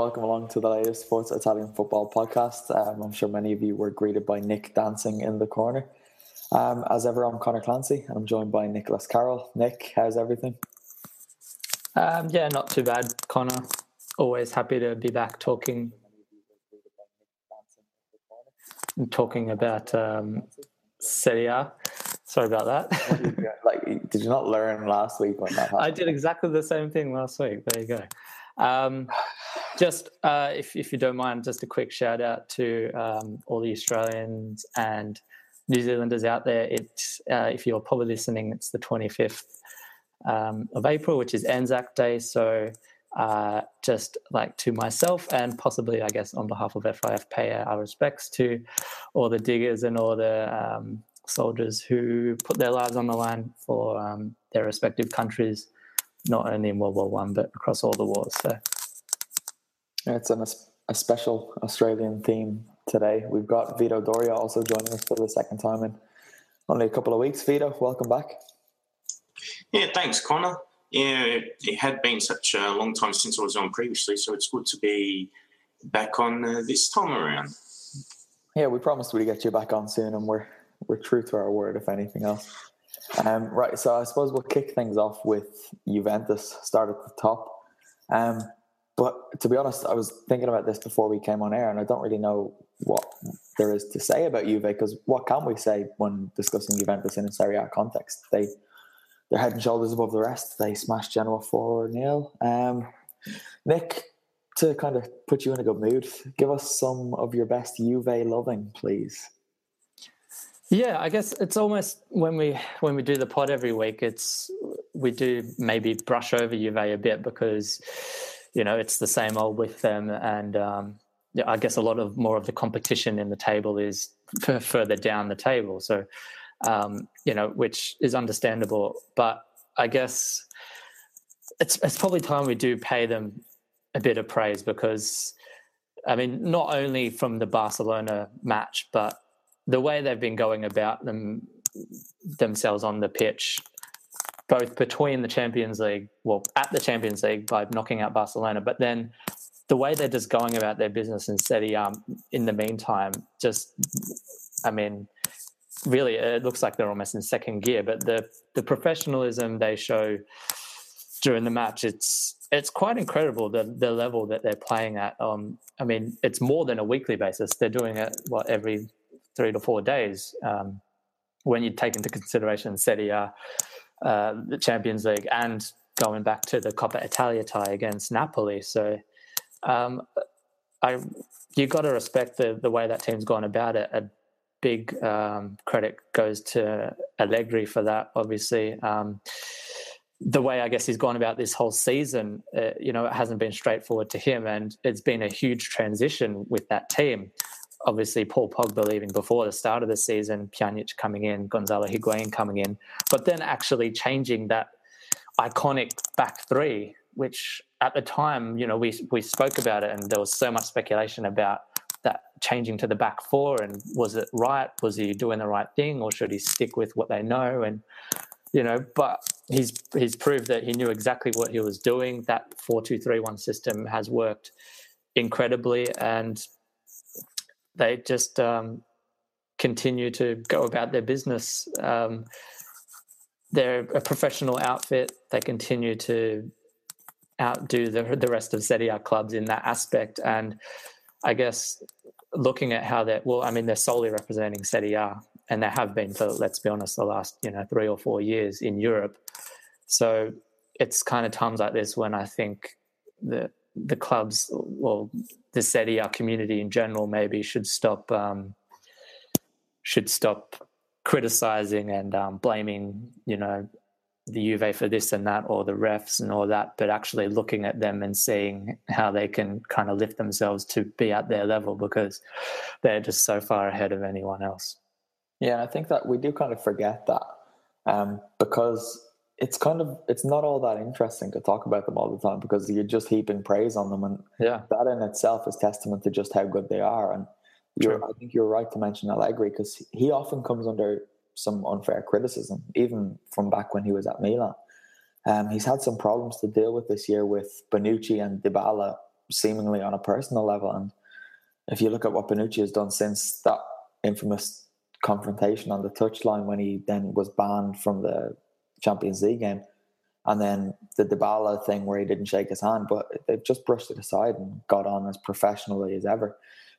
Welcome along to the latest Forza Italian Football podcast. Um, I'm sure many of you were greeted by Nick dancing in the corner. Um, as ever, I'm Connor Clancy and I'm joined by Nicholas Carroll. Nick, how's everything? Um, yeah, not too bad, Connor. Always happy to be back talking talking about um, Serie A. Sorry about that. like, did you not learn last week when that happened? I did exactly the same thing last week. There you go. Um, just uh, if if you don't mind, just a quick shout out to um, all the Australians and New Zealanders out there. It's uh, if you're probably listening, it's the 25th um, of April, which is Anzac Day. So uh, just like to myself and possibly, I guess, on behalf of FIF, pay our respects to all the diggers and all the um, soldiers who put their lives on the line for um, their respective countries, not only in World War One but across all the wars. So It's an, a special Australian theme today. We've got Vito Doria also joining us for the second time in only a couple of weeks. Vito, welcome back. Yeah, thanks, Connor. Yeah, it had been such a long time since I was on previously, so it's good to be back on uh, this time around. Yeah, we promised we'd get you back on soon, and we're we're true to our word, if anything else. Um, right, so I suppose we'll kick things off with Juventus. Start at the top. Um, but to be honest, I was thinking about this before we came on air, and I don't really know what there is to say about Juve because what can we say when discussing Juventus in a Serie A context? They they're head and shoulders above the rest. They smashed Genoa four 0 um, Nick, to kind of put you in a good mood, give us some of your best Juve loving, please. Yeah, I guess it's almost when we when we do the pod every week, it's we do maybe brush over Juve a bit because you know it's the same old with them, and um, I guess a lot of more of the competition in the table is further down the table. So um, you know, which is understandable, but I guess it's it's probably time we do pay them a bit of praise because I mean, not only from the Barcelona match, but the way they've been going about them themselves on the pitch, both between the Champions League, well, at the Champions League by knocking out Barcelona, but then the way they're just going about their business in Serie A in the meantime, just, I mean, really, it looks like they're almost in second gear. But the the professionalism they show during the match, it's it's quite incredible the the level that they're playing at. Um, I mean, it's more than a weekly basis. They're doing it what every three to four days. Um, when you take into consideration Serie A, uh, the Champions League, and going back to the Coppa Italia tie against Napoli, so um, I you got to respect the the way that team's gone about it. A big um, credit goes to Allegri for that, obviously. Um, the way I guess he's gone about this whole season, uh, you know, it hasn't been straightforward to him, and it's been a huge transition with that team. Obviously, Paul Pogba leaving before the start of the season, Pjanic coming in, Gonzalo Higuain coming in, but then actually changing that iconic back three, which at the time, you know, we we spoke about it, and there was so much speculation about that changing to the back four, and was it right? Was he doing the right thing, or should he stick with what they know? And you know, but he's he's proved that he knew exactly what he was doing. That four two three one system has worked incredibly, and they just um, continue to go about their business. Um, they're a professional outfit. They continue to outdo the the rest of A clubs in that aspect, and I guess looking at how they're well, I mean, they're solely representing A and they have been for let's be honest the last you know three or four years in Europe. So it's kind of times like this when I think the the clubs, well, the city, our community in general, maybe should stop um, should stop criticizing and um, blaming, you know, the Juve for this and that, or the refs and all that, but actually looking at them and seeing how they can kind of lift themselves to be at their level because they're just so far ahead of anyone else. Yeah, I think that we do kind of forget that um, because it's kind of it's not all that interesting to talk about them all the time because you're just heaping praise on them, and yeah, that in itself is testament to just how good they are. And you're, I think you're right to mention Allegri because he often comes under some unfair criticism, even from back when he was at Milan. Um, he's had some problems to deal with this year with Bonucci and Dybala, seemingly on a personal level. And if you look at what Bonucci has done since that infamous confrontation on the touchline when he then was banned from the Champions League game. And then the Dybala thing where he didn't shake his hand, but they've just brushed it aside and got on as professionally as ever.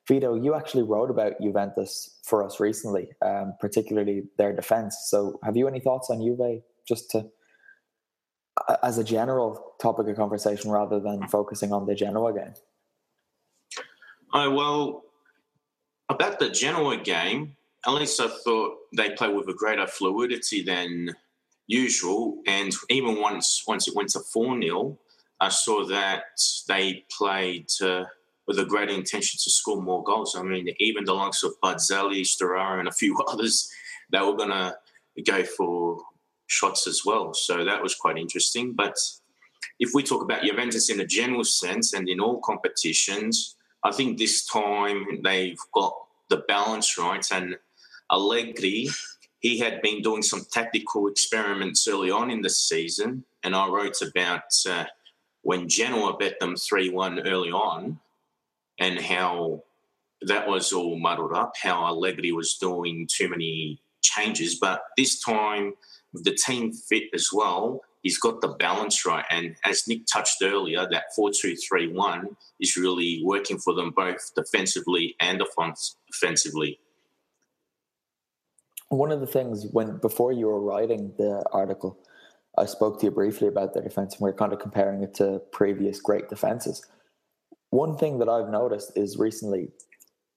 Vito, you actually wrote about Juventus for us recently, um, particularly their defence. So, have you any thoughts on Juve, just to as a general topic of conversation, rather than focusing on the Genoa game? Oh well, about the Genoa game, at least I thought they played with a greater fluidity than usual. And even once once it went to 4 0, I saw that they played uh, with a greater intention to score more goals. I mean, even the likes of Barzagli, Sturaro, and a few others, they were going to go for shots as well. So that was quite interesting. But if we talk about Juventus in a general sense and in all competitions, I think this time they've got the balance right and Allegri, he had been doing some tactical experiments early on in the season, and I wrote about uh, when Genoa bet them 3 1 early on and how that was all muddled up, how Allegri was doing too many changes. But this time, with the team fit as well, he's got the balance right. And as Nick touched earlier, that 4 2 3 1 is really working for them both defensively and offensively one of the things when before you were writing the article, I spoke to you briefly about their defense, and we are kind of comparing it to previous great defenses. One thing that I've noticed is recently,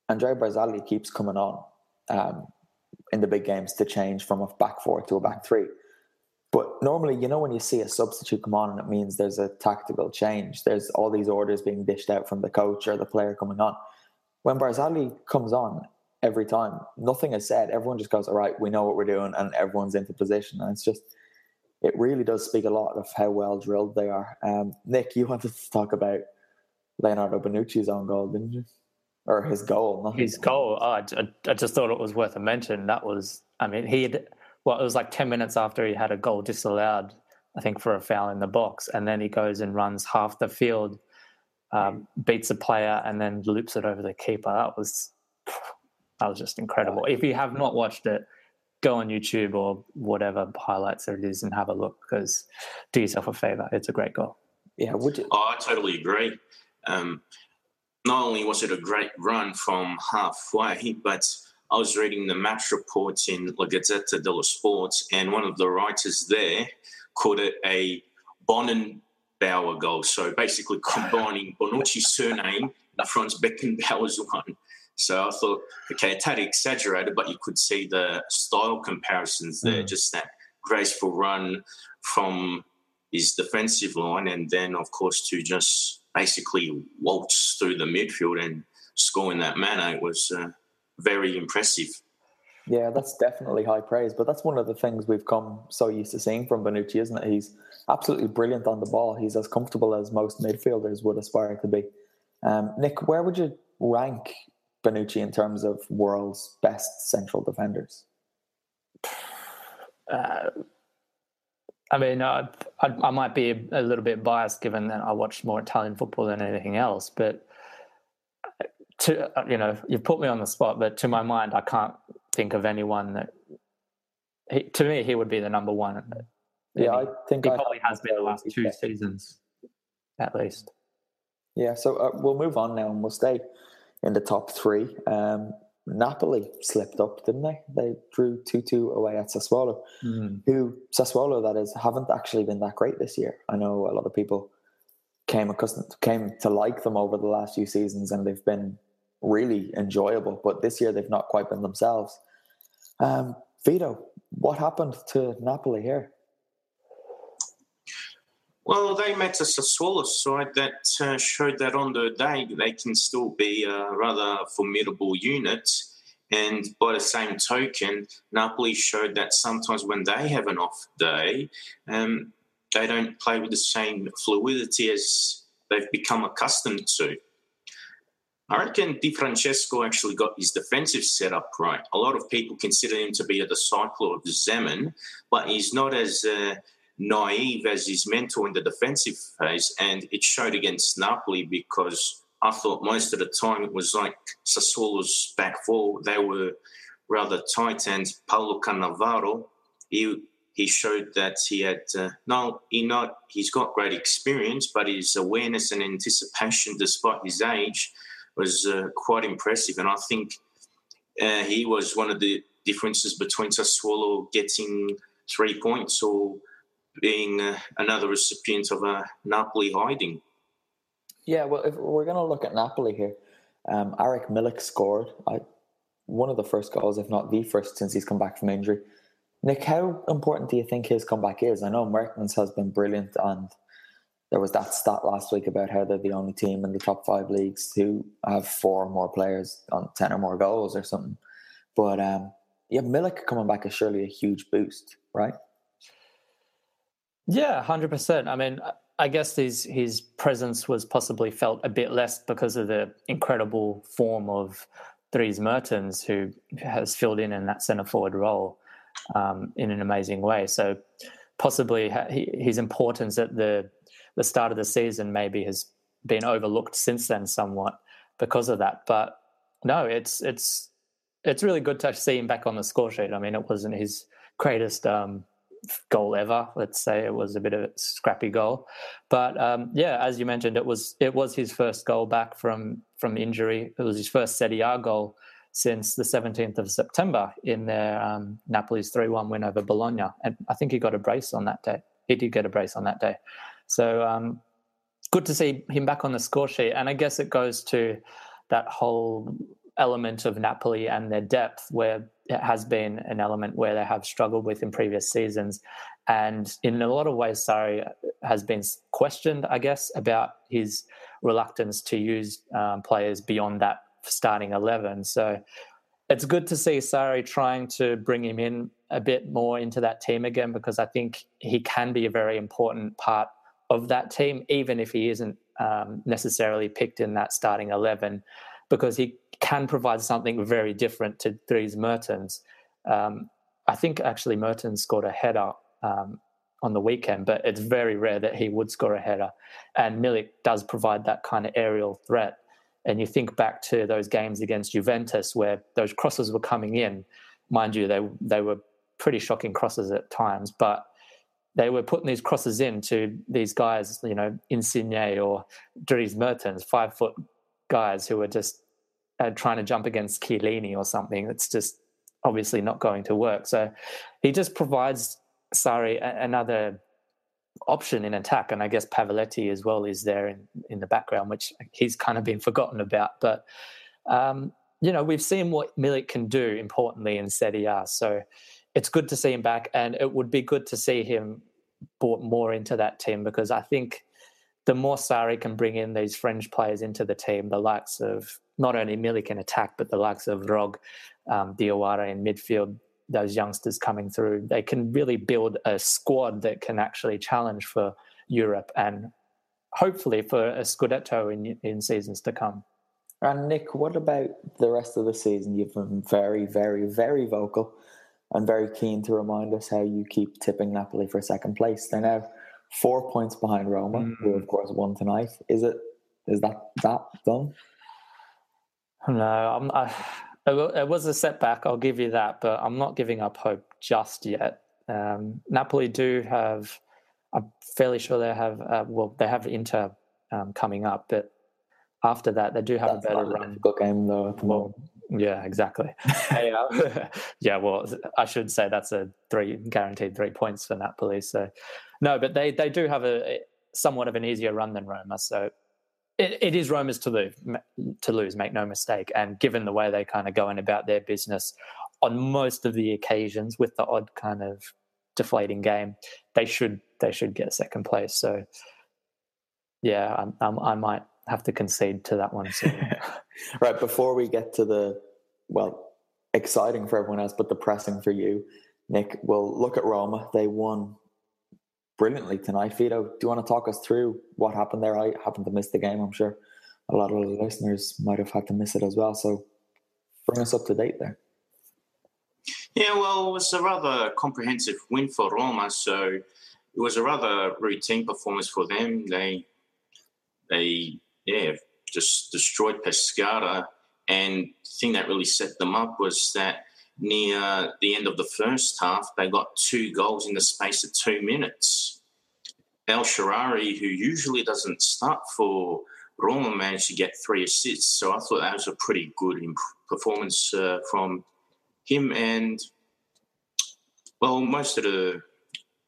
Andrea Barzagli keeps coming on um, in the big games to change from a back four to a back three. But normally, you know, when you see a substitute come on and it means there's a tactical change, there's all these orders being dished out from the coach or the player coming on. When Barzagli comes on, every time. Nothing is said. Everyone just goes, all right, we know what we're doing, and everyone's into position. And it's just, it really does speak a lot of how well drilled they are. Um, Nick, you wanted to talk about Leonardo Bonucci's own goal, didn't you? Or his goal, his, his goal. Oh, I, I just thought it was worth a mention. That was, I mean, he had, well, it was like 10 minutes after he had a goal disallowed, I think, for a foul in the box. And then he goes and runs half the field, um, beats a player, and then loops it over the keeper. That was that was just incredible. If you have not watched it, go on YouTube or whatever highlights there is and have a look because do yourself a favor. It's a great goal. Yeah, would you? Oh, I totally agree. Um, not only was it a great run from halfway, but I was reading the match reports in La Gazzetta dello Sport, and one of the writers there called it a Bonnenbauer goal. So basically combining Bonucci's surname and Franz Beckenbauer's one. So I thought, okay, a tad exaggerated, but you could see the style comparisons there, mm. just that graceful run from his defensive line, and then of course to just basically waltz through the midfield and score in that manner. It was uh, very impressive. Yeah, that's definitely high praise. But that's one of the things we've come so used to seeing from Bonucci, isn't it? He's absolutely brilliant on the ball. He's as comfortable as most midfielders would aspire to be. Um, Nick, where would you rank Bonucci in terms of world's best central defenders? Uh, I mean, uh, I, I, might be a, a, little bit biased given that I watch more Italian football than anything else, but to uh, you know, you've put me on the spot. But to my mind, I can't think of anyone that. He, to me, he would be the number one. Yeah, I think he I probably has been the last two seasons, at least. Yeah, so uh, we'll move on now, and we'll stay in the top three. Um, Napoli slipped up, didn't they? They drew 2 2 away at Sassuolo, mm. who, Sassuolo, that is, haven't actually been that great this year. I know a lot of people came accustomed, came to like them over the last few seasons and they've been really enjoyable, but this year they've not quite been themselves. Um, Vito, what happened to Napoli here? Well, they met a Sassuolo side that uh, showed that on the day they can still be a rather formidable unit. And by the same token, Napoli showed that sometimes when they have an off day, um, they don't play with the same fluidity as they've become accustomed to. I reckon Di Francesco actually got his defensive setup right. A lot of people consider him to be a disciple of Zeman, but he's not as uh, naive as his mentor in the defensive phase, and it showed against Napoli because I thought most of the time it was like Sassuolo's back four; they were rather tight, and Paolo Cannavaro, he he showed that he had uh, no, he not he's got great experience, but his awareness and anticipation, despite his age, was uh, quite impressive, and I think uh, he was one of the differences between Sassuolo getting three points or being uh, another recipient of a Napoli hiding. Yeah, well, if we're going to look at Napoli here, um, Arek Milik scored I, one of the first goals, if not the first, since he's come back from injury. Nick, how important do you think his comeback is? I know Mertens has been brilliant, and there was that stat last week about how they're the only team in the top five leagues who have four more players on 10 or more goals or something. But um, yeah, Milik coming back is surely a huge boost, right? Yeah, hundred percent. I mean, I guess his his presence was possibly felt a bit less because of the incredible form of Dries Mertens, who has filled in in that centre forward role um, in an amazing way. So possibly his importance at the the start of the season maybe has been overlooked since then somewhat because of that. But no, it's it's it's really good to see him back on the score sheet. I mean, it wasn't his greatest um, goal ever. Let's say it was a bit of a scrappy goal, but um, yeah, as you mentioned, it was it was his first goal back from from injury. It was his first Serie A goal since the 17th of September in their um, Napoli's 3-1 win over Bologna, and I think he got a brace on that day. He did get a brace on that day, so um, good to see him back on the score sheet. And I guess it goes to that whole element of Napoli and their depth, where it has been an element where they have struggled with in previous seasons. And in a lot of ways, Sarri has been questioned, I guess, about his reluctance to use um, players beyond that starting 11. So it's good to see Sarri trying to bring him in a bit more into that team again, because I think he can be a very important part of that team, even if he isn't um, necessarily picked in that starting 11, because he can provide something very different to Dries Mertens. Um, I think actually Mertens scored a header um, on the weekend, but it's very rare that he would score a header. And Milik does provide that kind of aerial threat. And you think back to those games against Juventus where those crosses were coming in. Mind you, they they were pretty shocking crosses at times, but they were putting these crosses in to these guys, you know, Insigne or Dries Mertens, five foot guys who are just uh, trying to jump against Chiellini or something. It's just obviously not going to work. So he just provides Sarri a- another option in attack, and I guess Pavoletti as well is there in in the background, which he's kind of been forgotten about. But um, you know, we've seen what Milik can do importantly in Serie A, so it's good to see him back, and it would be good to see him brought more into that team because I think the more Sarri can bring in these fringe players into the team, the likes of not only Milik in attack, but the likes of Rog, um, Diawara in midfield, those youngsters coming through, they can really build a squad that can actually challenge for Europe and hopefully for a Scudetto in, in seasons to come. And Nick, what about the rest of the season? You've been very, very, very vocal and very keen to remind us how you keep tipping Napoli for second place. They're now four points behind Roma, mm. who of course won tonight. Is it? Is that that done? No, I'm, I, it was a setback. I'll give you that, but I'm not giving up hope just yet. Um, Napoli do have. I'm fairly sure they have. Uh, well, they have Inter um, coming up, but after that, they do have That's a better not a run. difficult game though. At the moment. Yeah, exactly. yeah, uh, yeah. Well, I should say that's a three guaranteed three points for Napoli. So, no, but they they do have a somewhat of an easier run than Roma. So, it, it is Roma's to lose. To lose, make no mistake. And given the way they kind of going about their business on most of the occasions, with the odd kind of deflating game, they should they should get second place. So, yeah, I'm, I'm, I might have to concede to that one. Soon. right before we get to the well, exciting for everyone else, but depressing for you, Nick. We'll look at Roma. They won brilliantly tonight. Vito, do you want to talk us through what happened there? I happened to miss the game. I'm sure a lot of the listeners might have had to miss it as well. So bring us up to date there. Yeah, well, it was a rather comprehensive win for Roma. So it was a rather routine performance for them. They, they, yeah, just destroyed Pescara. And the thing that really set them up was that near the end of the first half, they got two goals in the space of two minutes. El Shaarawy, who usually doesn't start for Roma, managed to get three assists. So I thought that was a pretty good performance uh, from him. And, well, most of the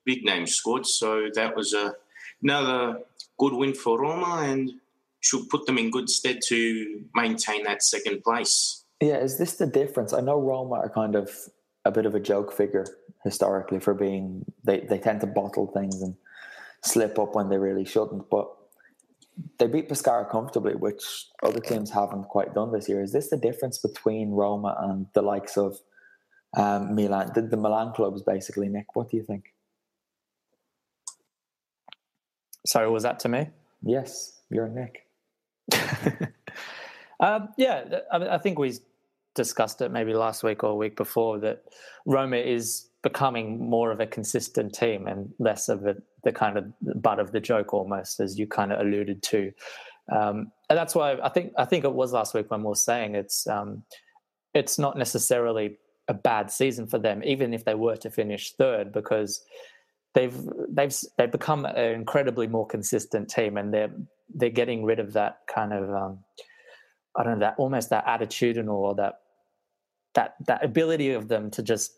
big names scored. So that was a, another good win for Roma and should put them in good stead to maintain that second place. Yeah, is this the difference? I know Roma are kind of a bit of a joke figure historically for being they, they tend to bottle things and slip up when they really shouldn't, but they beat Pescara comfortably, which other teams haven't quite done this year. Is this the difference between Roma and the likes of um, Milan, the, the Milan clubs, basically? Nick, what do you think? Sorry, was that to me? Yes, you're Nick. um, yeah, I, I think we discussed it maybe last week or a week before that Roma is becoming more of a consistent team and less of a, the kind of butt of the joke almost, as you kind of alluded to. Um, and that's why I think I think it was last week when we were saying it's um, it's not necessarily a bad season for them, even if they were to finish third, because they've they've they've become an incredibly more consistent team, and they're they're getting rid of that kind of um, I don't know that almost that attitudinal or that that that ability of them to just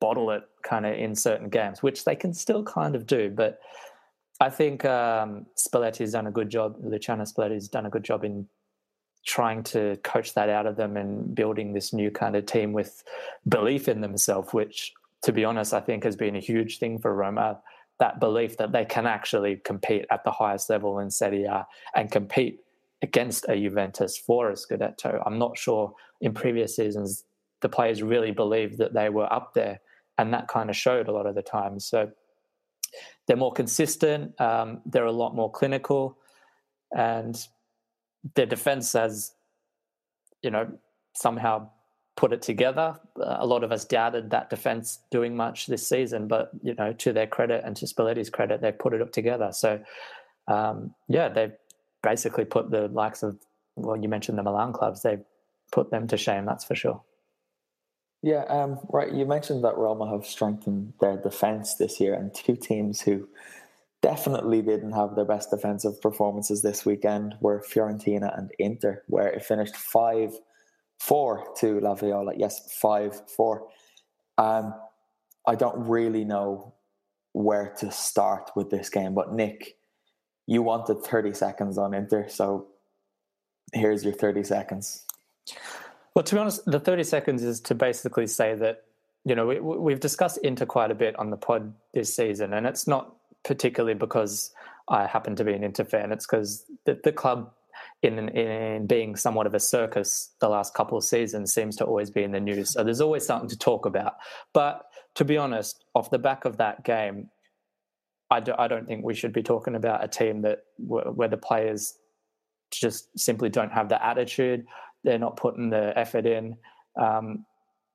bottle it kind of in certain games, which they can still kind of do. But I think um, Spalletti's done a good job. Luciano Spalletti's done a good job in trying to coach that out of them and building this new kind of team with belief in themselves, which, to be honest, I think has been a huge thing for Roma. That belief that they can actually compete at the highest level in Serie A and compete against a Juventus for a Scudetto. I'm not sure in previous seasons the players really believed that they were up there, and that kind of showed a lot of the time. So they're more consistent, um, they're a lot more clinical, and their defense has, you know, somehow put it together. Uh, a lot of us doubted that defense doing much this season, but you know, to their credit and to Spalletti's credit, they put it up together. So, um, yeah, they've basically put the likes of well, you mentioned the Milan clubs. They've put them to shame. That's for sure. Yeah, um, right. You mentioned that Roma have strengthened their defense this year, and two teams who definitely didn't have their best defensive performances this weekend were Fiorentina and Inter, where it finished 5 4 to La Viola. Yes, 5 4. Um, I don't really know where to start with this game, but Nick, you wanted 30 seconds on Inter, so here's your 30 seconds. Well, to be honest, the 30 seconds is to basically say that, you know, we, we've discussed Inter quite a bit on the pod this season, and it's not particularly because I happen to be an Inter fan. It's because the, the club, in, in being somewhat of a circus the last couple of seasons, seems to always be in the news. So there's always something to talk about. But to be honest, off the back of that game, I, do, don't think we should be talking about a team that where the players just simply don't have the attitude. They're not putting the effort in. Um,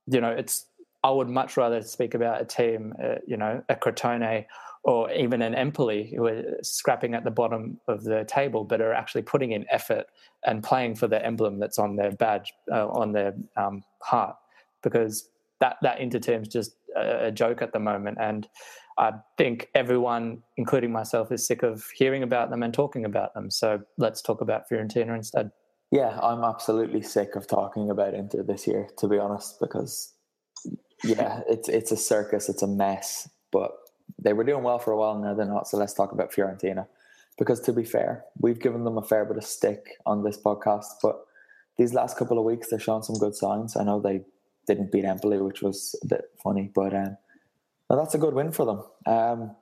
you know, it's. I would much rather speak about a team, uh, you know, a Crotone or even an Empoli who are scrapping at the bottom of the table, but are actually putting in effort and playing for the emblem that's on their badge, uh, on their um, heart, because that that Inter team's just a, a joke at the moment, and I think everyone, including myself, is sick of hearing about them and talking about them. So let's talk about Fiorentina instead. Yeah, I'm absolutely sick of talking about Inter this year, to be honest, because yeah, it's it's a circus, it's a mess, but they were doing well for a while now they're not. So let's talk about fiorentina. Because to be fair we've given them a fair bit of stick on this podcast but these last couple of weeks they're showing some good signs. I know they didn't beat empoli which was a bit funny but um, that's a good win for them. Um,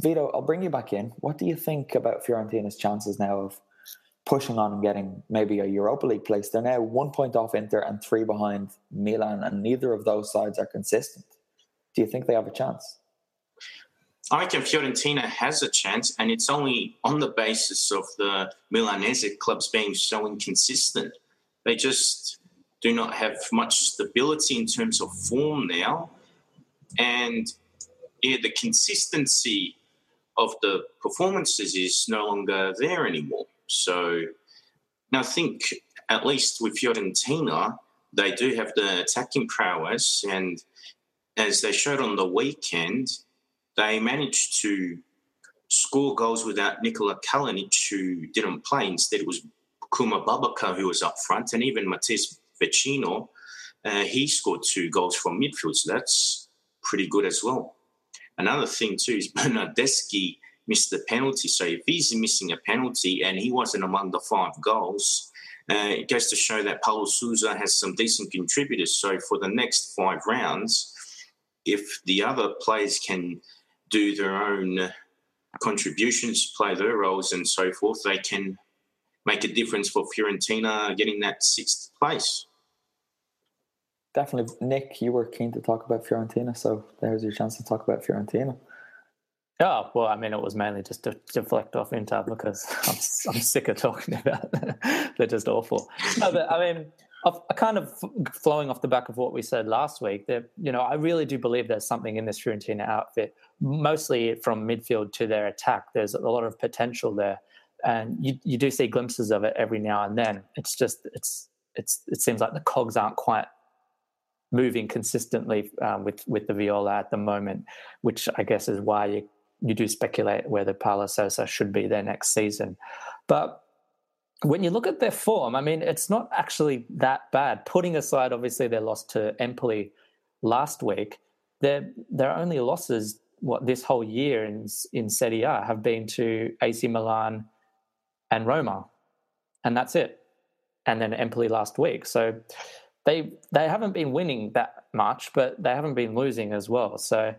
vito i'll bring you back in. What do you think about fiorentina's chances now of pushing on and getting maybe a europa league place? They're now one point off inter and three behind milan and neither of those sides are consistent. Do you think they have a chance I reckon Fiorentina has a chance, and it's only on the basis of the Milanese clubs being so inconsistent. They just do not have much stability in terms of form now. And yeah, the consistency of the performances is no longer there anymore. So now I think, at least with Fiorentina, they do have the attacking prowess. And as they showed on the weekend, they managed to score goals without Nikola Kalinic, who didn't play. Instead, it was Khouma Babacar who was up front, and even Matías Vecino, uh, he scored two goals from midfield. So that's pretty good as well. Another thing too is Bernardeschi missed the penalty. So if he's missing a penalty and he wasn't among the five goals, uh, it goes to show that Paulo Sousa has some decent contributors. So for the next five rounds, if the other players can do their own contributions, play their roles, and so forth, they can make a difference for Fiorentina getting that sixth place. Definitely, Nick. You were keen to talk about Fiorentina, so there's your chance to talk about Fiorentina. Oh well, I mean, it was mainly just to deflect off Inter because I'm, I'm sick of talking about. Them. They're just awful. No, but I mean, kind of flowing off the back of what we said last week, that you know, I really do believe there's something in this Fiorentina outfit, mostly from midfield to their attack. There's a lot of potential there, and you you do see glimpses of it every now and then. It's just it's it's it seems like the cogs aren't quite moving consistently um, with with the Viola at the moment, which I guess is why you you do speculate whether Paulo Sousa should be there next season, but when you look at their form, I mean, it's not actually that bad. Putting aside, obviously, their loss to Empoli last week, their their only losses what this whole year in in Serie A have been to AC Milan and Roma, and that's it. And then Empoli last week, so they they haven't been winning that much, but they haven't been losing as well. So,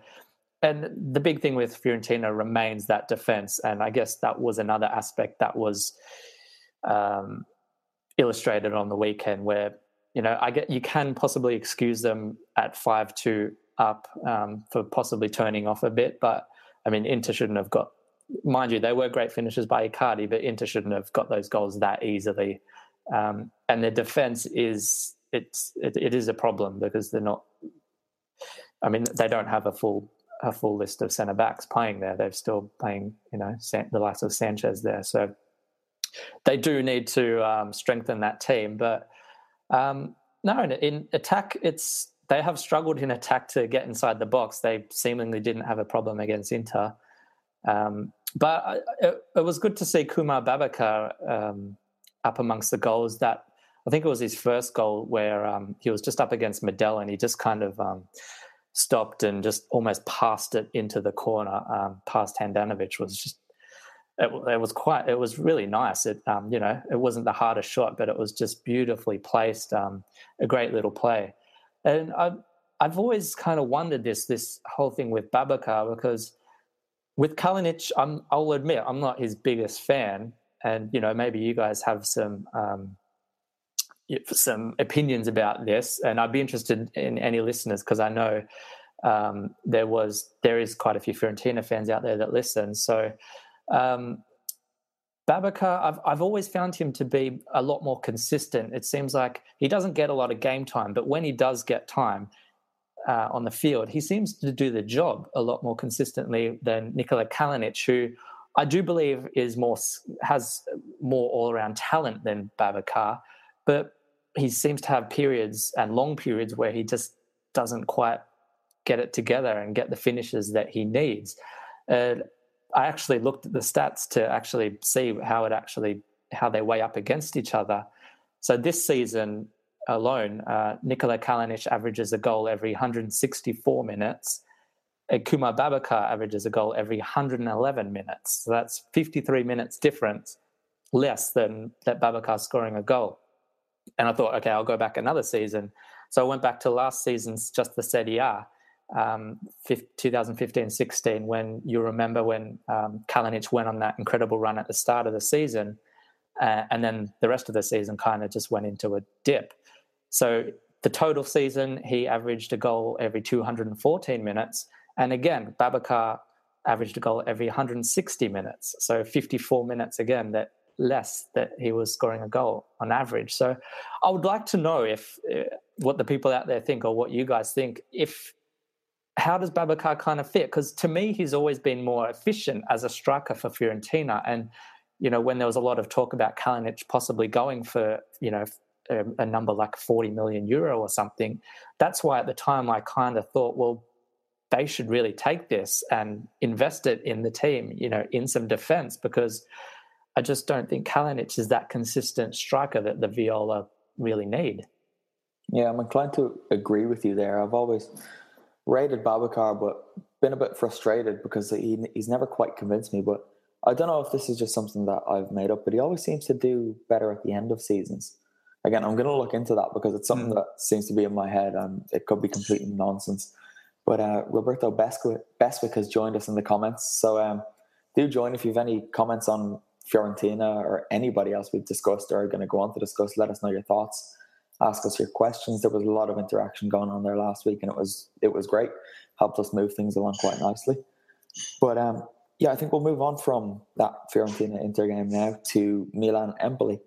and the big thing with Fiorentina remains that defense, and I guess that was another aspect that was um, illustrated on the weekend where you know I get you can possibly excuse them at five two up um, for possibly turning off a bit, but I mean Inter shouldn't have got. Mind you, they were great finishes by Icardi, but Inter shouldn't have got those goals that easily. Um, and their defense is it's it, it is a problem because they're not. I mean, they don't have a full a full list of centre backs playing there. They're still playing, you know, the likes of Sanchez there. So they do need to um, strengthen that team. But um, no, in attack, it's they have struggled in attack to get inside the box. They seemingly didn't have a problem against Inter. Um, but it, it, was good to see Khouma Babacar um, up amongst the goals. That I think it was his first goal where um, he was just up against Medel and he just kind of um, stopped and just almost passed it into the corner um, past Handanovic was just it, it, was quite it was really nice. It um, you know it wasn't the hardest shot but it was just beautifully placed um, a great little play. And I, I've always kind of wondered this this whole thing with Babacar because with Kalinic, I'm, I'll admit I'm not his biggest fan, and you know maybe you guys have some um, some opinions about this, and I'd be interested in any listeners because I know um, there was there is quite a few Fiorentina fans out there that listen. So um, Babacar, I've I've always found him to be a lot more consistent. It seems like he doesn't get a lot of game time, but when he does get time uh, on the field, he seems to do the job a lot more consistently than Nikola Kalinic, who I do believe is more has more all around talent than Babacar, but he seems to have periods and long periods where he just doesn't quite get it together and get the finishes that he needs. Uh, I actually looked at the stats to actually see how it actually how they weigh up against each other. So this season alone, uh, Nikola Kalinic averages a goal every 164 minutes. Khouma Babacar averages a goal every 111 minutes. So that's 53 minutes difference less than that Babacar scoring a goal. And I thought, okay, I'll go back another season. So I went back to last season's just the Serie A um, 2015-16 when you remember when um, Kalinic went on that incredible run at the start of the season uh, and then the rest of the season kind of just went into a dip. So the total season, he averaged a goal every 214 minutes. And again, Babacar averaged a goal every 160 minutes. So 54 minutes again that less that he was scoring a goal on average. So I would like to know if uh, what the people out there think or what you guys think if how does Babacar kind of fit? Because to me, he's always been more efficient as a striker for Fiorentina. And, you know, when there was a lot of talk about Kalinic possibly going for, you know, a, a number like 40 million euro or something, that's why at the time I kind of thought, well, they should really take this and invest it in the team, you know, in some defense, because I just don't think Kalinic is that consistent striker that the Viola really need. Yeah, I'm inclined to agree with you there. I've always rated Babacar, but been a bit frustrated because he, he's never quite convinced me. But I don't know if this is just something that I've made up, but he always seems to do better at the end of seasons. Again, I'm going to look into that because it's something mm. that seems to be in my head and it could be completely nonsense. But uh, Roberto Beswick, Beswick has joined us in the comments. So um, do join if you have any comments on Fiorentina or anybody else we've discussed or are going to go on to discuss. Let us know your thoughts ask us your questions. There was a lot of interaction going on there last week, and it was it was great. Helped us move things along quite nicely. But um, yeah, I think we'll move on from that Fiorentina Inter game now to Milan Empoli.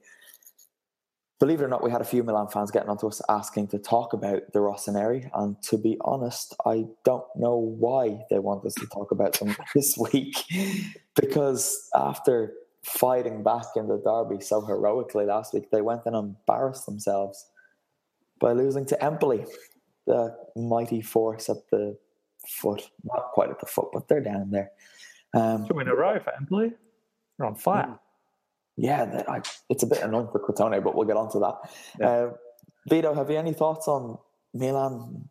Believe it or not, we had a few Milan fans getting onto us asking to talk about the Rossoneri, and to be honest, I don't know why they want us to talk about them this week, because after fighting back in the derby so heroically last week, they went and embarrassed themselves by losing to Empoli, the mighty force at the foot. Not quite at the foot, but they're down there. Um, Two in a row for Empoli. They're on fire. Yeah, I, it's a bit annoying for Crotone, but we'll get on to that. Yeah. Uh, Vito, have you any thoughts on Milan?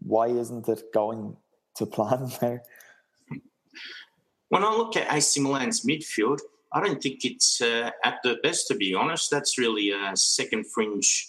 Why isn't it going to plan there? When I look at AC Milan's midfield, I don't think it's uh, at the best, to be honest. That's really a second fringe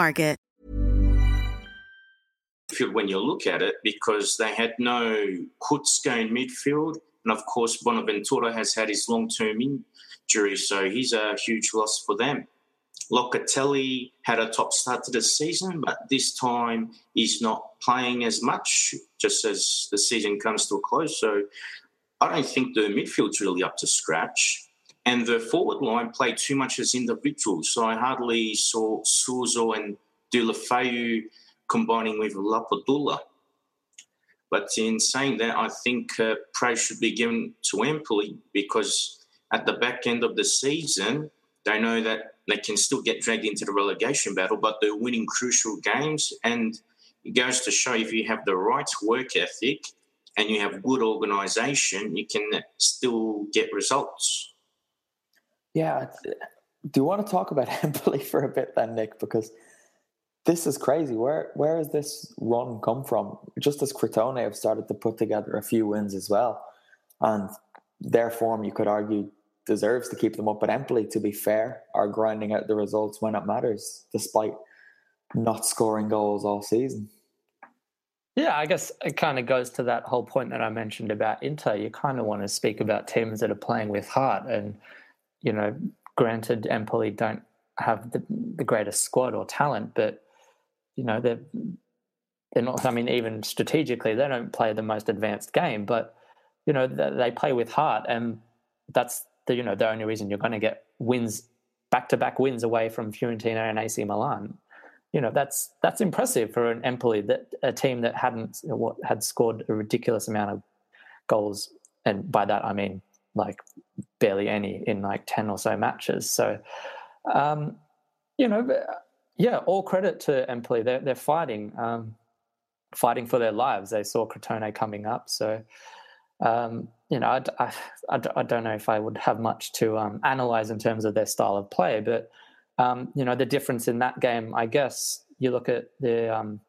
Midfield when you look at it because they had no Kucka in midfield. And of course, Bonaventura has had his long term injury, so he's a huge loss for them. Locatelli had a top start to the season, but this time he's not playing as much just as the season comes to a close. So I don't think the midfield's really up to scratch. And the forward line played too much as individuals. So I hardly saw Suso and Deulofeu combining with Lapadula. But in saying that, I think uh, praise should be given to Empoli because at the back end of the season, they know that they can still get dragged into the relegation battle, but they're winning crucial games. And it goes to show if you have the right work ethic and you have good organisation, you can still get results. Yeah. Do you want to talk about Empoli for a bit then, Nick? Because this is crazy. Where where has this run come from? Just as Crotone have started to put together a few wins as well, and their form, you could argue, deserves to keep them up. But Empoli, to be fair, are grinding out the results when it matters, despite not scoring goals all season. Yeah, I guess it kind of goes to that whole point that I mentioned about Inter. You kind of want to speak about teams that are playing with heart, and you know, granted, Empoli don't have the, the greatest squad or talent, but you know they're they're not. I mean, even strategically, they don't play the most advanced game, but you know they, they play with heart, and that's the you know the only reason you're going to get wins back to back wins away from Fiorentina and AC Milan. You know that's that's impressive for an Empoli that a team that hadn't what had scored a ridiculous amount of goals, and by that I mean like barely any in like ten or so matches. So, um, you know, yeah, all credit to Empoli. They're they're fighting, um, fighting for their lives. They saw Crotone coming up, so um, you know, I, I, I, I, don't know if I would have much to um, analyze in terms of their style of play, but um, you know, the difference in that game, I guess, you look at the, um,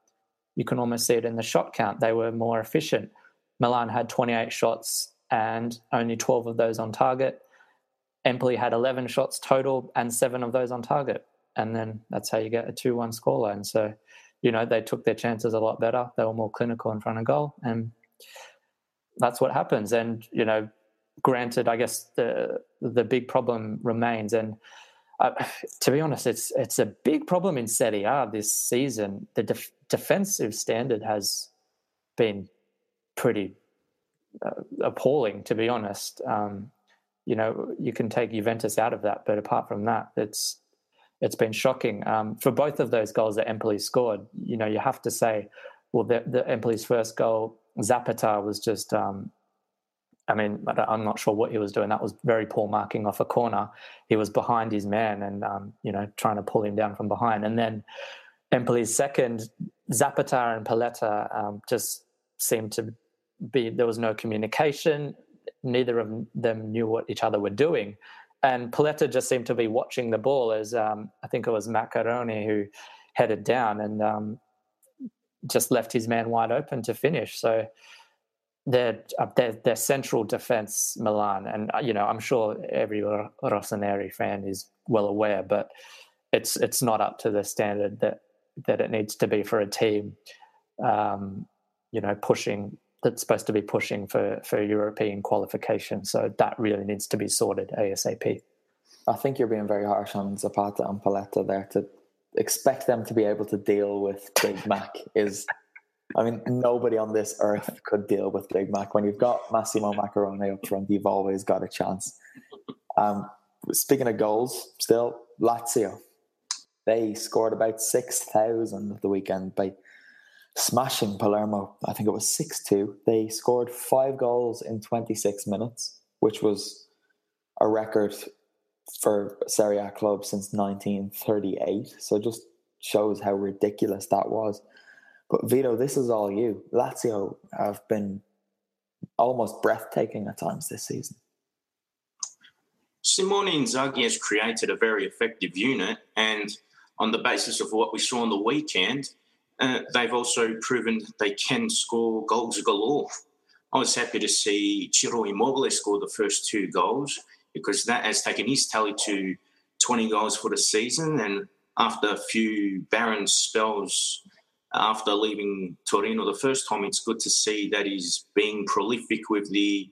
you can almost see it in the shot count. They were more efficient. Milan had 28 shots and only 12 of those on target. Empoli had 11 shots total and seven of those on target and then that's how you get a two-one scoreline. So, you know, they took their chances a lot better. They were more clinical in front of goal, and that's what happens. And you know, granted, I guess the the big problem remains, and uh, to be honest, it's it's a big problem in Serie A this season. The def- defensive standard has been pretty appalling, to be honest. Um, you know, you can take Juventus out of that, but apart from that, it's it's been shocking. Um, for both of those goals that Empoli scored, you know, you have to say, well, the, the Empoli's first goal, Zapata was just, um, I mean, I'm not sure what he was doing. That was very poor marking off a corner. He was behind his man and, um, you know, trying to pull him down from behind. And then Empoli's second, Zapata and Paletta um, just seemed to be, there was no communication. Neither of them knew what each other were doing and Paletta just seemed to be watching the ball as um, I think it was Maccarone who headed down and um, just left his man wide open to finish. So their uh, their, central defense, Milan, and uh, you know I'm sure every Rossoneri fan is well aware, but it's it's not up to the standard that that it needs to be for a team. Um, you know, pushing that's supposed to be pushing for for European qualification. So that really needs to be sorted asap. I think you're being very harsh on Zapata and Paletta there. To expect them to be able to deal with Big Mac is, I mean, nobody on this earth could deal with Big Mac. When you've got Massimo Maccarone up front, you've always got a chance. Um, speaking of goals, still Lazio, they scored about six thousand the weekend by smashing Palermo. I think it was 6 2. They scored five goals in 26 minutes, which was a record for Serie A club since 1938. So just shows how ridiculous that was. But Vito, this is all you. Lazio have been almost breathtaking at times this season. Simone Inzaghi has created a very effective unit, and on the basis of what we saw on the weekend, uh, they've also proven they can score goals galore. I was happy to see Ciro Immobile score the first two goals because that has taken his tally to 20 goals for the season. And after a few barren spells after leaving Torino the first time, it's good to see that he's being prolific with the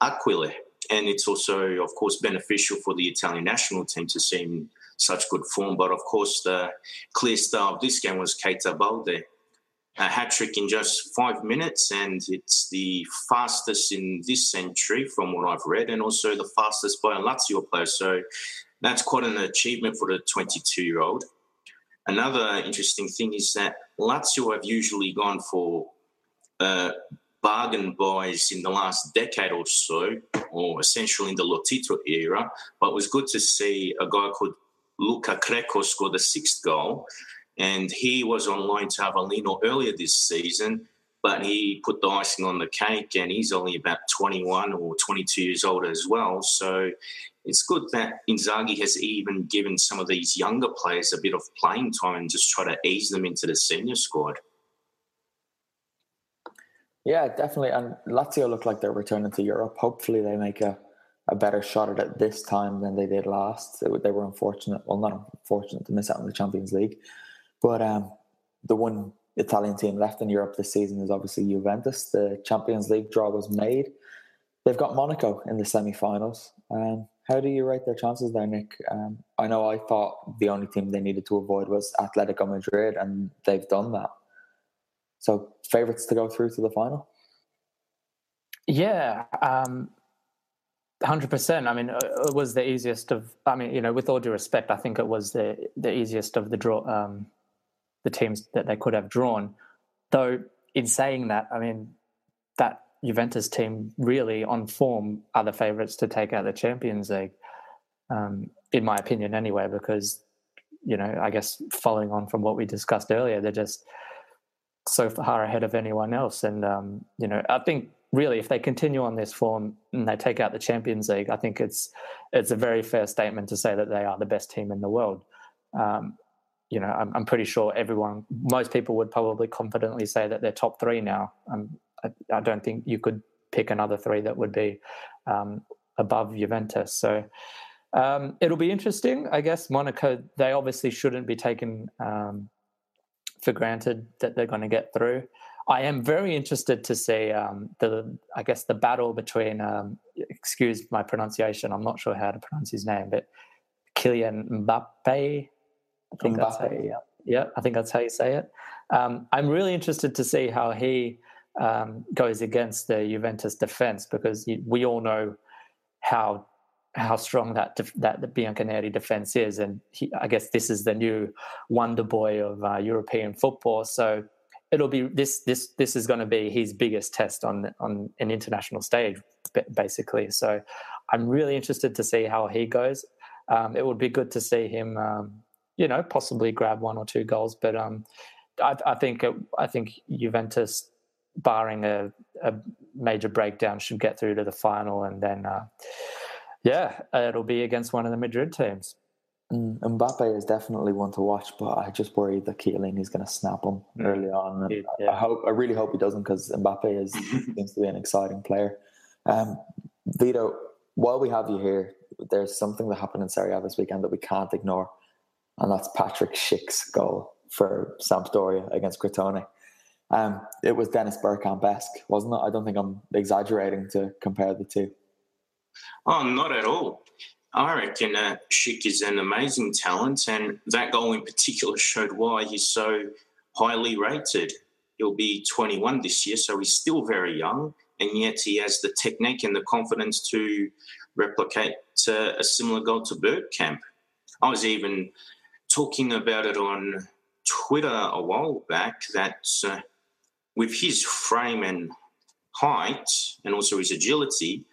Aquile. And it's also, of course, beneficial for the Italian national team to see him such good form. But of course, the clear star of this game was Keita Balde. A hat trick in just five minutes, and it's the fastest in this century from what I've read, and also the fastest by a Lazio player. So that's quite an achievement for the 22 year old. Another interesting thing is that Lazio have usually gone for uh, bargain buys in the last decade or so, or essentially in the Lotito era. But it was good to see a guy called Luca Crecco scored the sixth goal. And he was on loan to Avellino earlier this season, but he put the icing on the cake and he's only about 21 or 22 years old as well. So it's good that Inzaghi has even given some of these younger players a bit of playing time and just try to ease them into the senior squad. Yeah, definitely. And Lazio look like they're returning to Europe. Hopefully, they make a a better shot at it this time than they did last. They were unfortunate, well, not unfortunate to miss out on the Champions League, but um, the one Italian team left in Europe this season is obviously Juventus. The Champions League draw was made. They've got Monaco in the semi-finals. Um, how do you rate their chances there, Nick? Um, I know I thought the only team they needed to avoid was Atletico Madrid, and they've done that. So, favourites to go through to the final? Yeah, um, Hundred percent. I mean, uh, it was the easiest of. I mean, you know, with all due respect, I think it was the the easiest of the draw, um, the teams that they could have drawn. Though, in saying that, I mean, that Juventus team really on form are the favourites to take out the Champions League, um, in my opinion, anyway. Because, you know, I guess following on from what we discussed earlier, they're just so far ahead of anyone else, and um, you know, I think really, if they continue on this form and they take out the Champions League, I think it's it's a very fair statement to say that they are the best team in the world. Um, you know, I'm, I'm, pretty sure everyone, most people would probably confidently say that they're top three now. Um, I, I, don't think you could pick another three that would be um, above Juventus. So um, it'll be interesting. I guess Monaco, they obviously shouldn't be taken um, for granted that they're going to get through. I am very interested to see um, the, I guess, the battle between, um, excuse my pronunciation, I'm not sure how to pronounce his name, but Kylian Mbappe. I think Mbappe. that's how you, yeah, yeah, I think that's how you say it. Um, I'm really interested to see how he um, goes against the Juventus defense because we all know how how strong that def- that the Bianconeri defense is, and he, I guess this is the new wonder boy of uh, European football. So it'll be this this this is going to be his biggest test on on an international stage basically so i'm really interested to see how he goes um, it would be good to see him um, you know possibly grab one or two goals but um, I, I, think it, i think juventus barring a, a, major breakdown should get through to the final and then uh, yeah, it'll be against one of the Madrid teams. Mm, Mbappe is definitely one to watch, but I just worry that Chiellini is going to snap him mm. early on. Yeah. I hope, I really hope he doesn't, because Mbappe is seems to be an exciting player. Um, Vito, while we have you here, there's something that happened in Serie A this weekend that we can't ignore, and that's Patrick Schick's goal for Sampdoria against Crotone. Um, it was Dennis Bergkamp-esque, wasn't it? I don't think I'm exaggerating to compare the two. Oh, not at all. I reckon uh, Schick is an amazing talent, and that goal in particular showed why he's so highly rated. He'll be 21 this year, so he's still very young, and yet he has the technique and the confidence to replicate uh, a similar goal to Bergkamp. I was even talking about it on Twitter a while back that uh, with his frame and height and also his agility,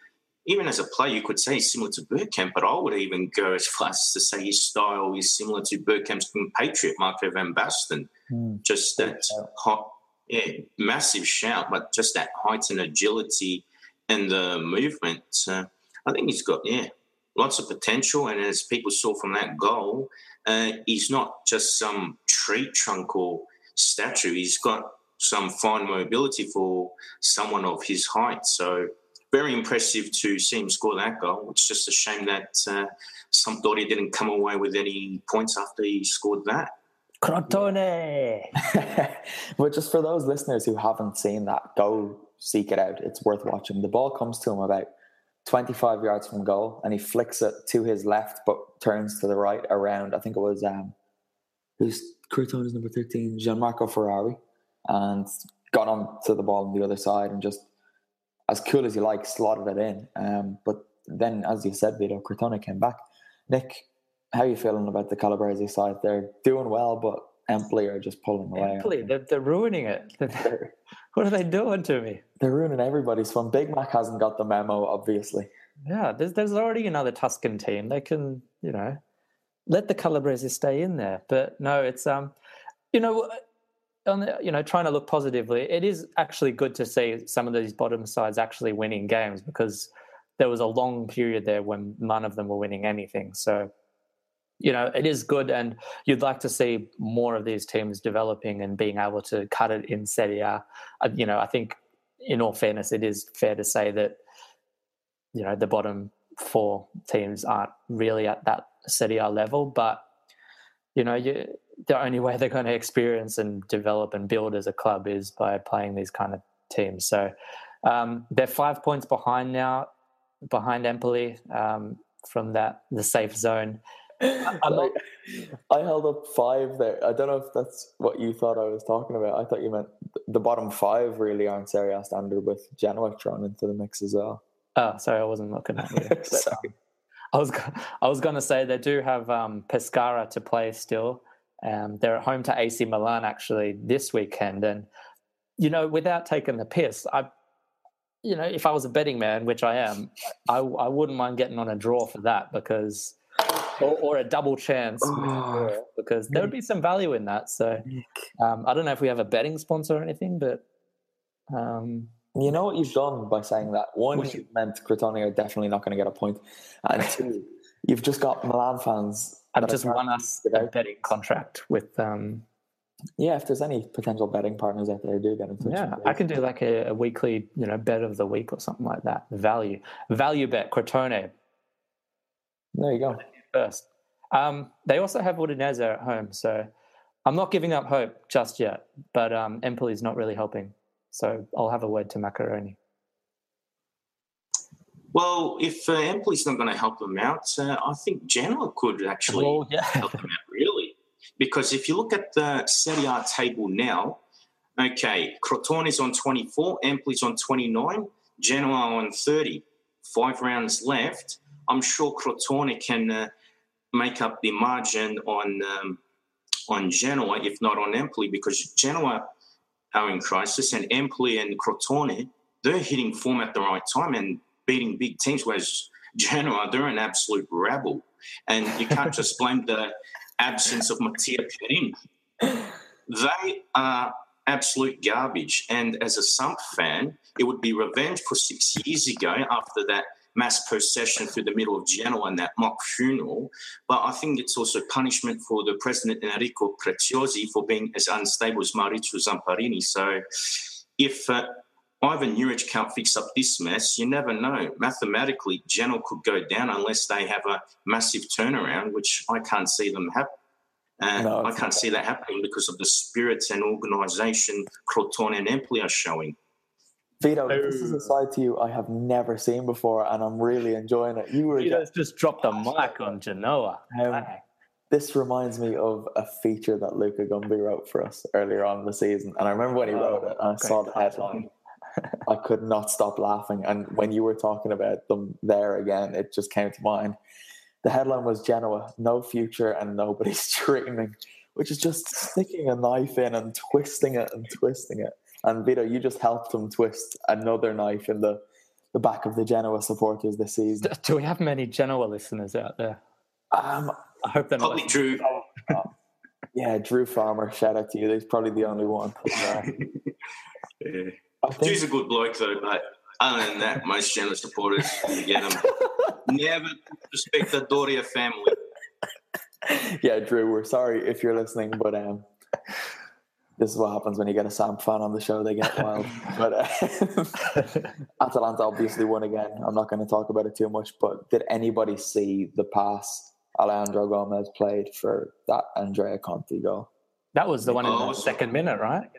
even as a player, you could say he's similar to Bergkamp, but I would even go as far as to say his style is similar to Bergkamp's compatriot, Marco van Basten. Mm. Just that hot, yeah, massive shout, but just that height and agility and the movement. Uh, I think he's got, yeah, lots of potential. And as people saw from that goal, uh, he's not just some tree trunk or statue. He's got some fine mobility for someone of his height. So, very impressive to see him score that goal. It's just a shame that uh, Sampdoria didn't come away with any points after he scored that. Crotone! but just for those listeners who haven't seen that, go seek it out. It's worth watching. The ball comes to him about 25 yards from goal and he flicks it to his left but turns to the right around. I think it was, um, who's Crotone's number 13? Gianmarco Ferrari. And got on to the ball on the other side and just as cool as you like, slotted it in. Um, but then, as you said, Vito, Crotone came back. Nick, how are you feeling about the Calabrese side? They're doing well, but Empoli are just pulling away. Empoli, they're, they're ruining it. what are they doing to me? They're ruining everybody's fun. Big Mac hasn't got the memo, obviously. Yeah, there's, there's already another Tuscan team. They can, you know, let the Calabrese stay in there. But no, it's um, you know, on the, you know, trying to look positively, it is actually good to see some of these bottom sides actually winning games because there was a long period there when none of them were winning anything. So, you know, it is good, and you'd like to see more of these teams developing and being able to cut it in Serie A. You know, I think, in all fairness, it is fair to say that, you know, the bottom four teams aren't really at that Serie A level, but you know, you, the only way they're going to experience and develop and build as a club is by playing these kind of teams. So um, they're five points behind now, behind Empoli um, from that the safe zone. Not... I held up five there. I don't know if that's what you thought I was talking about. I thought you meant the bottom five really aren't Serie A standard with Genoa thrown into the mix as well. Oh, sorry, I wasn't looking at you. sorry. I was I was going to say they do have um, Pescara to play still. Um, they're at home to AC Milan actually this weekend, and you know, without taking the piss, I, you know, if I was a betting man, which I am, I, I wouldn't mind getting on a draw for that because, or, or a double chance oh, because there would be some value in that. So, um, I don't know if we have a betting sponsor or anything, but. Um, you know what you've done by saying that? One, you meant Crotone are definitely not going to get a point, and two, you've just got Milan fans I've just won us a betting contract with. Um, yeah, if there's any potential betting partners out there, do get in touch. Yeah, I can do like a, a, weekly, you know, bet of the week or something like that. Value, value bet, Crotone. There you go. First, um, they also have Udinese at home, so I'm not giving up hope just yet. But um, Empoli is not really helping, so I'll have a word to Maccarone. Well, if uh, Empoli's not going to help them out, uh, I think Genoa could actually well, yeah. help them out, really. Because if you look at the Serie A table now, okay, Crotone is on 24, Empoli's on 29, Genoa on 30. Five rounds left. I'm sure Crotone can uh, make up the margin on um, on Genoa, if not on Empoli, because Genoa are in crisis and Empoli and Crotone, they're hitting form at the right time. And beating big teams, whereas Genoa, they're an absolute rabble. And you can't just blame the absence of Mattia Perin. They are absolute garbage. And as a Samp fan, it would be revenge for six years ago after that mass procession through the middle of Genoa and that mock funeral. But I think it's also punishment for the president Enrico Preziosi for being as unstable as Maurizio Zamparini. So if uh, Ivan Juric can't fix up this mess, you never know. Mathematically, Genoa could go down unless they have a massive turnaround, which I can't see them happen. Uh, no, I can't see that happening because of the spirits and organisation Crotone and Empoli are showing. Vito, this is a side to you I have never seen before, and I'm really enjoying it. You were Vito's just, just dropped a mic on Genoa. Um, this reminds me of a feature that Luca Gumby wrote for us earlier on in the season, and I remember when he wrote it, and I saw the headline. I could not stop laughing, and when you were talking about them there again, it just came to mind. The headline was Genoa, no future, and nobody's dreaming, which is just sticking a knife in and twisting it and twisting it and Vito, you just helped them twist another knife in the, the back of the Genoa supporters this season. Do we have many Genoa listeners out there? Um, I hope they're probably not. Drew. yeah, Drew Farmer. Shout out to you. He's probably the only one. yeah. Drew's a good bloke though, but other than that, most Genoa supporters get him. Never respect the Doria family. Yeah, Drew, we're sorry if you're listening, but um, this is what happens when you get a Samp fan on the show. They get wild. but uh, Atalanta obviously won again. I'm not going to talk about it too much. But did anybody see the pass Alejandro Gomez played for that Andrea Conti goal? That was the one in the oh, second minute, right?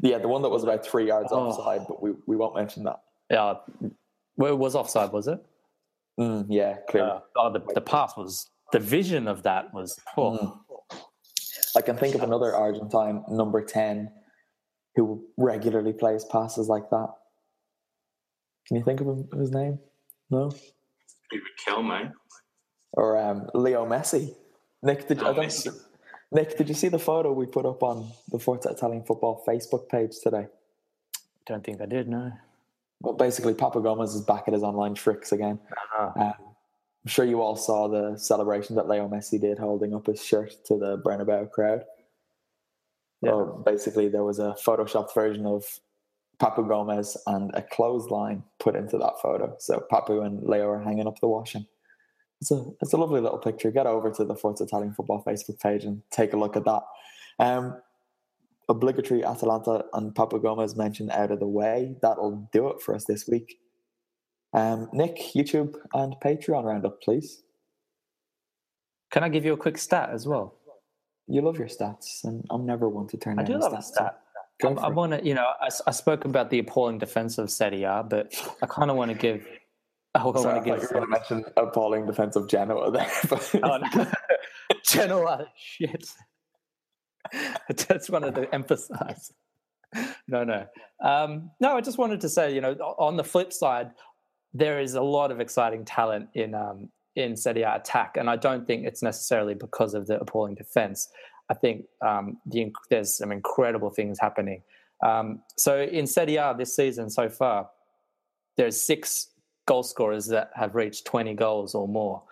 Yeah, the one that was about three yards oh. offside, but we, we won't mention that. Yeah, well, it was offside, was it? Mm, yeah, clearly. Uh, oh, the, the pass was the vision of that was. Oh. Mm. I can think of another Argentine, number 10, who regularly plays passes like that. Can you think of his name? No? He would kill me. Or um, Leo Messi. Nick, did, I don't, Messi. Nick, did you see the photo we put up on the Forza Italian Football Facebook page today? Don't think I did, no. Well, basically, Papu Gomez is back at his online tricks again. Uh-huh. Um, I'm sure you all saw the celebration that Leo Messi did holding up his shirt to the Bernabeu crowd. Yeah. Well, basically, there was a photoshopped version of Papu Gomez and a clothesline put into that photo. So Papu and Leo are hanging up the washing. It's a it's a lovely little picture. Get over to the Forza Italian Football Facebook page and take a look at that. Um, obligatory Atalanta and Papu Gomez mentioned out of the way. That'll do it for us this week. Um, Nick, YouTube and Patreon roundup, please. Can I give you a quick stat as well? You love your stats, and I'm never one to turn. I do love a stat. I, I want to, you know, I, I, spoke about the appalling defense of Serie A, but I kind of want to give. I want to give. To mention appalling defense of Genoa there. But... oh, no. Genoa, shit. I just wanted to emphasize. No, no, um, no. I just wanted to say, you know, on the flip side, there is a lot of exciting talent in um, in Serie A attack, and I don't think it's necessarily because of the appalling defense. I think um, the, there's some incredible things happening. Um, so in Serie A this season so far, there's six goal scorers that have reached 20 goals or more,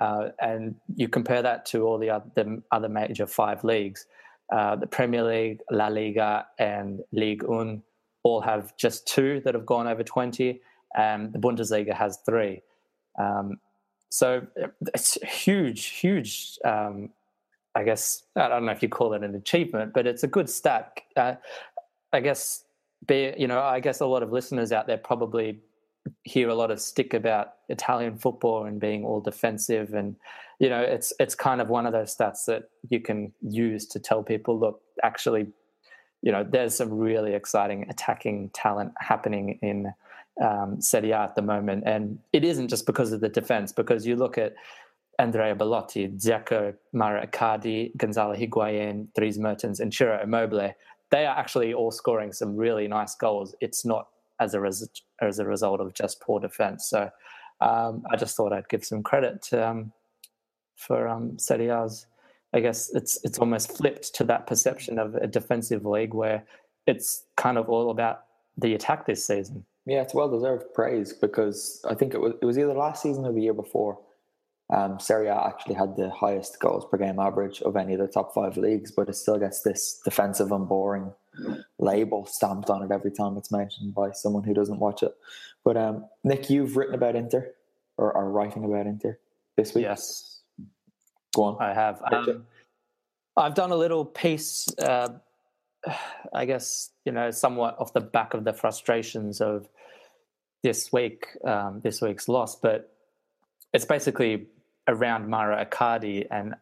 uh, and you compare that to all the other, the other major five leagues. Uh, the Premier League, La Liga, and Ligue 1 all have just two that have gone over 20 and the Bundesliga has three. Um, so it's huge, huge. Um, I guess I don't know if you call it an achievement, but it's a good stat. Uh, I guess, be you know, I guess a lot of listeners out there probably hear a lot of stick about Italian football and being all defensive, and you know, it's it's kind of one of those stats that you can use to tell people, look, actually, you know, there's some really exciting attacking talent happening in um, Serie A at the moment. And it isn't just because of the defense, because you look at Andrea Belotti, Dzeko, Mauro Icardi, Gonzalo Higuain, Dries Mertens, and Ciro Immobile. They are actually all scoring some really nice goals. It's not as a, res- as a result of just poor defense. So um, I just thought I'd give some credit to, um, for um, Serie A's. I guess it's it's almost flipped to that perception of a defensive league where it's kind of all about the attack this season. Yeah, it's well deserved praise because I think it was it was either last season or the year before. Um, Serie A actually had the highest goals per game average of any of the top five leagues, but it still gets this defensive and boring label stamped on it every time it's mentioned by someone who doesn't watch it. But um, Nick, you've written about Inter or are writing about Inter this week. Yes, go on. I have. Um, I've done a little piece. Uh, I guess you know, somewhat off the back of the frustrations of this week, um, this week's loss, but it's basically around Mauro Icardi and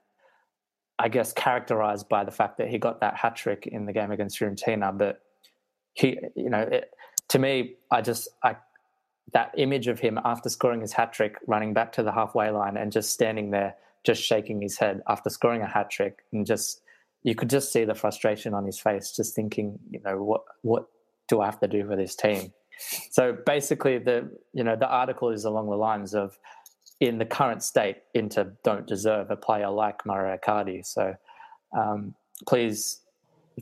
I guess characterized by the fact that he got that hat trick in the game against Fiorentina. But he, you know, it, to me, I just I that image of him after scoring his hat trick, running back to the halfway line and just standing there, just shaking his head after scoring a hat trick, and just you could just see the frustration on his face, just thinking, you know, what what do I have to do for this team? So basically, the you know the article is along the lines of in the current state, Inter don't deserve a player like Mauro Icardi. So um, please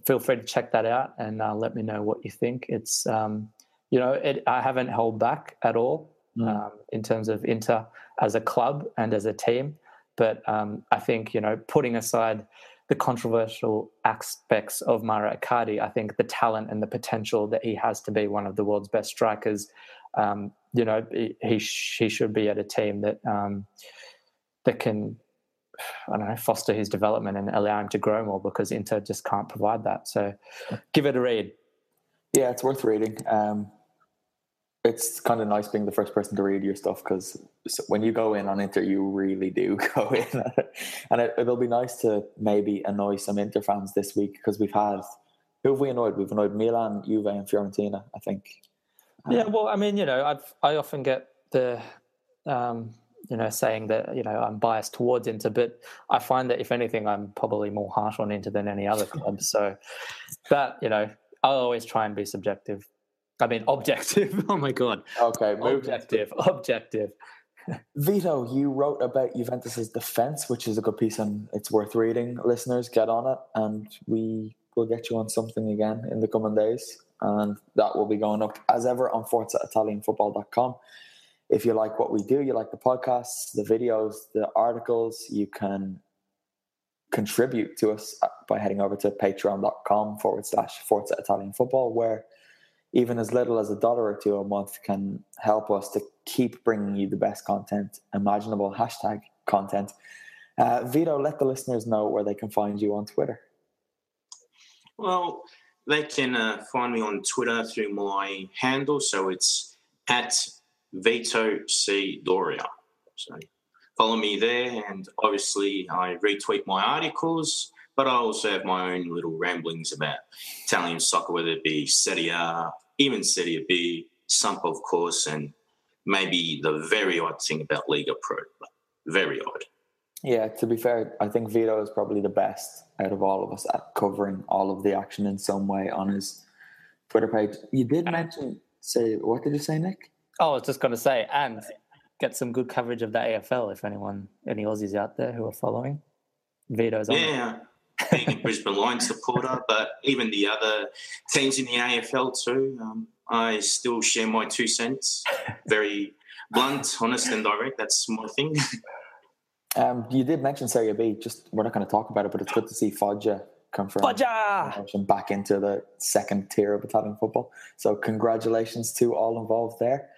feel free to check that out and uh, let me know what you think. It's um, you know it, I haven't held back at all mm. um, in terms of Inter as a club and as a team, but um, I think you know putting aside the controversial aspects of Mauro Icardi, I think the talent and the potential that he has to be one of the world's best strikers um, you know, he he should be at a team that um, that can I don't know foster his development and allow him to grow more because Inter just can't provide that. So, give it a read. Yeah, it's worth reading. Um, it's kind of nice being the first person to read your stuff because when you go in on Inter, you really do go in, and it, will be nice to maybe annoy some Inter fans this week because we've had who have we annoyed? We've annoyed Milan, Juve, and Fiorentina. I think yeah, well, I mean, you know, I've I often get the um, you know saying that you know I'm biased towards Inter, but I find that if anything, I'm probably more harsh on Inter than any other club. So that you know, I'll always try and be subjective. I mean, objective. oh my god. Okay, objective. Objective. Vito, you wrote about Juventus's defense, which is a good piece, and it's worth reading. Listeners, get on it, and we will get you on something again in the coming days and that will be going up as ever on ForzaItalianFootball.com. If you like what we do, you like the podcasts, the videos, the articles, you can contribute to us by heading over to patreon.com forward slash Forza Italian Football, where even as little as a dollar or two a month can help us to keep bringing you the best content imaginable, hashtag content. Uh, Vito, let the listeners know where they can find you on Twitter. Well, they can uh, find me on Twitter through my handle. So it's at Vito C Doria. So follow me there, and obviously I retweet my articles. But I also have my own little ramblings about Italian soccer, whether it be Serie A, even Serie B, Samp, of course, and maybe the very odd thing about Lega Pro. Very odd. Yeah, to be fair, I think Vito is probably the best out of all of us at covering all of the action in some way on his Twitter page. You did mention, say, what did you say, Nick? Oh, I was just going to say, and get some good coverage of the AFL if anyone, any Aussies out there who are following. Vito's on. Yeah, being a Brisbane Lions supporter, but even the other teams in the AFL too. Um, I still share my two cents. Very blunt, honest, and direct. That's my thing. Um, you did mention Serie B. Just we're not going to talk about it, but it's good to see Foggia come from Foggia back into the second tier of Italian football. So congratulations to all involved there.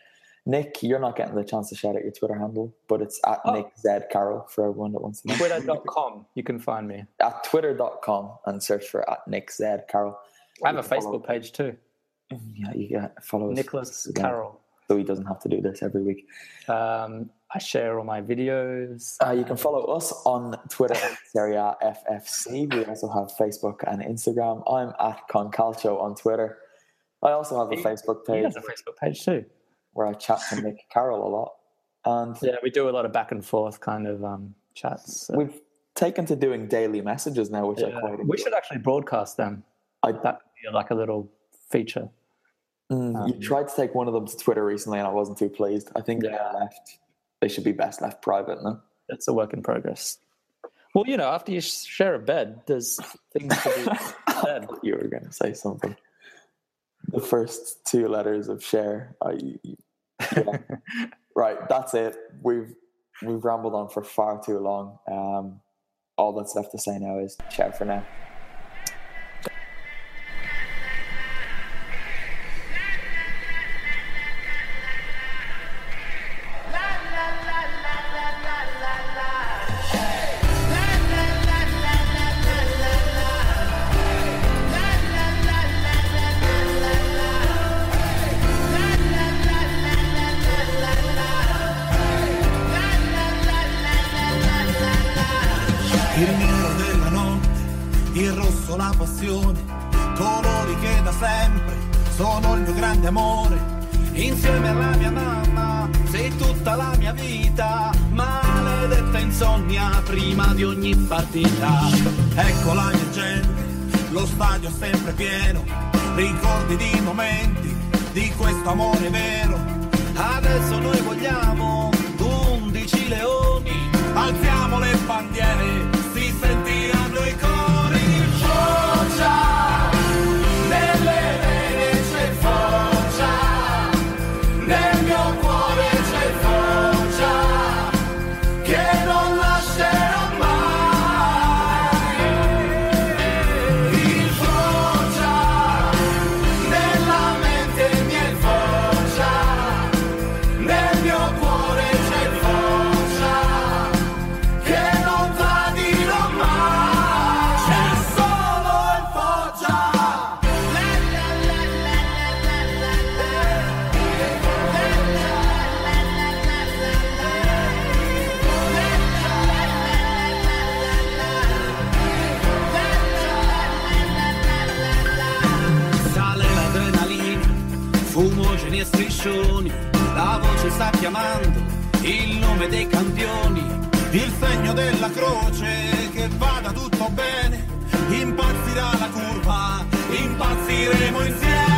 Nick, you're not getting the chance to shout out your Twitter handle, but it's at oh. Nick Z Carroll for everyone that wants to know. Twitter.com, you can find me. At twitter.com and search for at Nick Z Carroll. I have a Facebook follow. page too. Yeah, you get follow Nicholas Carroll. So he doesn't have to do this every week. Um, I share all my videos. Uh, you can follow us on Twitter at Serie FFC. We also have Facebook and Instagram. I'm at Concalcio on Twitter. I also have a Facebook page. He has a Facebook page too. Where I chat to Nick Carroll a lot. And yeah, we do a lot of back and forth kind of um, chats. So. We've taken to doing daily messages now, which yeah. I quite enjoy. We should actually broadcast them. I, that would be like a little feature. Mm, um, you tried to take one of them to Twitter recently, and I wasn't too pleased. I think yeah. left they should be best left private. No, it's a work in progress. Well, you know, after you share a bed, there's things to be said. you were going to say something. The first two letters of share. I, yeah. right, that's it. We've we've rambled on for far too long. Um, all that's left to say now is ciao for now. Il nero della notte, il rosso la passione, colori che da sempre sono il mio grande amore. Insieme alla mia mamma sei tutta la mia vita, maledetta insonnia prima di ogni partita. Ecco la mia gente, lo stadio è sempre pieno, ricordi di momenti di questo amore vero. Adesso noi vogliamo 11 leoni, alziamo le bandiere, partiremo insieme.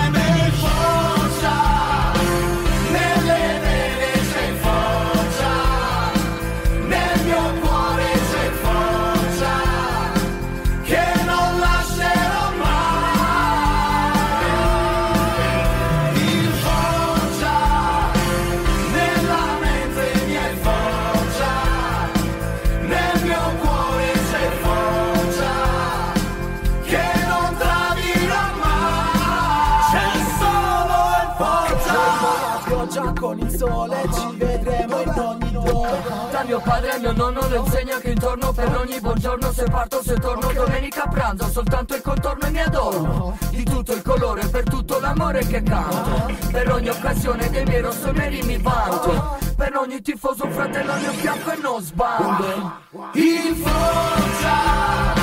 Mio nonno le insegna che intorno per ogni buongiorno Se parto se torno domenica a pranzo Soltanto il contorno e mi adorno. Di tutto il colore per tutto l'amore che canto. Per ogni occasione dei miei rossoneri mi vanto. Per ogni tifoso un fratello al mio fianco e non sbando Il Foggia